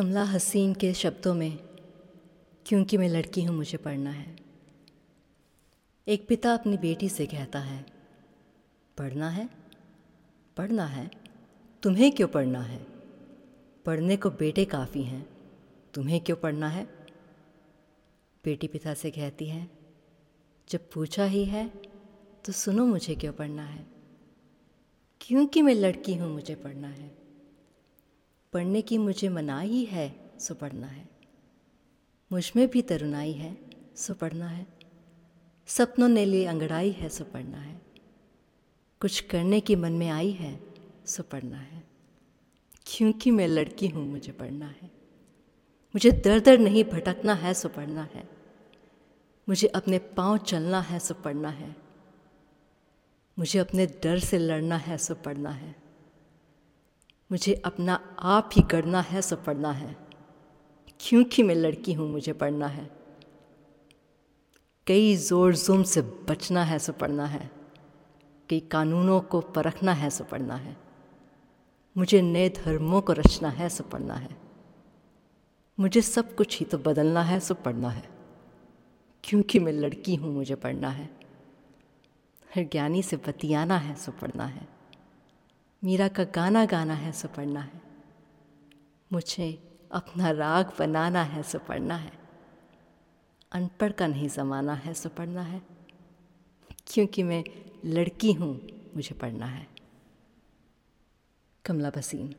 कमला हसीन के शब्दों में, क्योंकि मैं लड़की हूँ, मुझे पढ़ना है। एक पिता अपनी बेटी से कहता है, पढ़ना है? पढ़ना है? तुम्हें क्यों पढ़ना है? पढ़ने को बेटे काफ़ी हैं, तुम्हें क्यों पढ़ना है? बेटी पिता से कहती है, जब पूछा ही है तो सुनो मुझे क्यों पढ़ना है? क्योंकि मैं लड़की हूँ, मुझे पढ़ना है। पढ़ने की मुझे मनाही है सो पढ़ना है। मुझमें भी तरुणाई है, सो पढ़ना है। सपनों ने लिए अंगड़ाई है, सो पढ़ना है। कुछ करने की मन में आई है, सो पढ़ना है। क्योंकि मैं लड़की हूँ, मुझे पढ़ना है। मुझे दर दर नहीं भटकना है, सो पढ़ना है। मुझे अपने पाँव चलना है, सो पढ़ना है। मुझे अपने डर से लड़ना है, सो पढ़ना है। मुझे अपना आप ही गढ़ना है सो पढ़ना है। क्योंकि मैं लड़की हूँ, मुझे पढ़ना है। कई ज़ोर जुम से बचना है सो पढ़ना है। कई कानूनों को परखना है सो पढ़ना है। मुझे नए धर्मों को रचना है सो पढ़ना है। मुझे सब कुछ ही तो बदलना है सो पढ़ना है। क्योंकि मैं लड़की हूँ, मुझे पढ़ना है। हर ज्ञानी से बतियाना है सो पढ़ना है। मीरा का गाना गाना है, सो पढ़ना है। मुझे अपना राग बनाना है, सो पढ़ना है। अनपढ़ का नहीं ज़माना है, सो पढ़ना है। क्योंकि मैं लड़की हूँ, मुझे पढ़ना है। कमला भसीन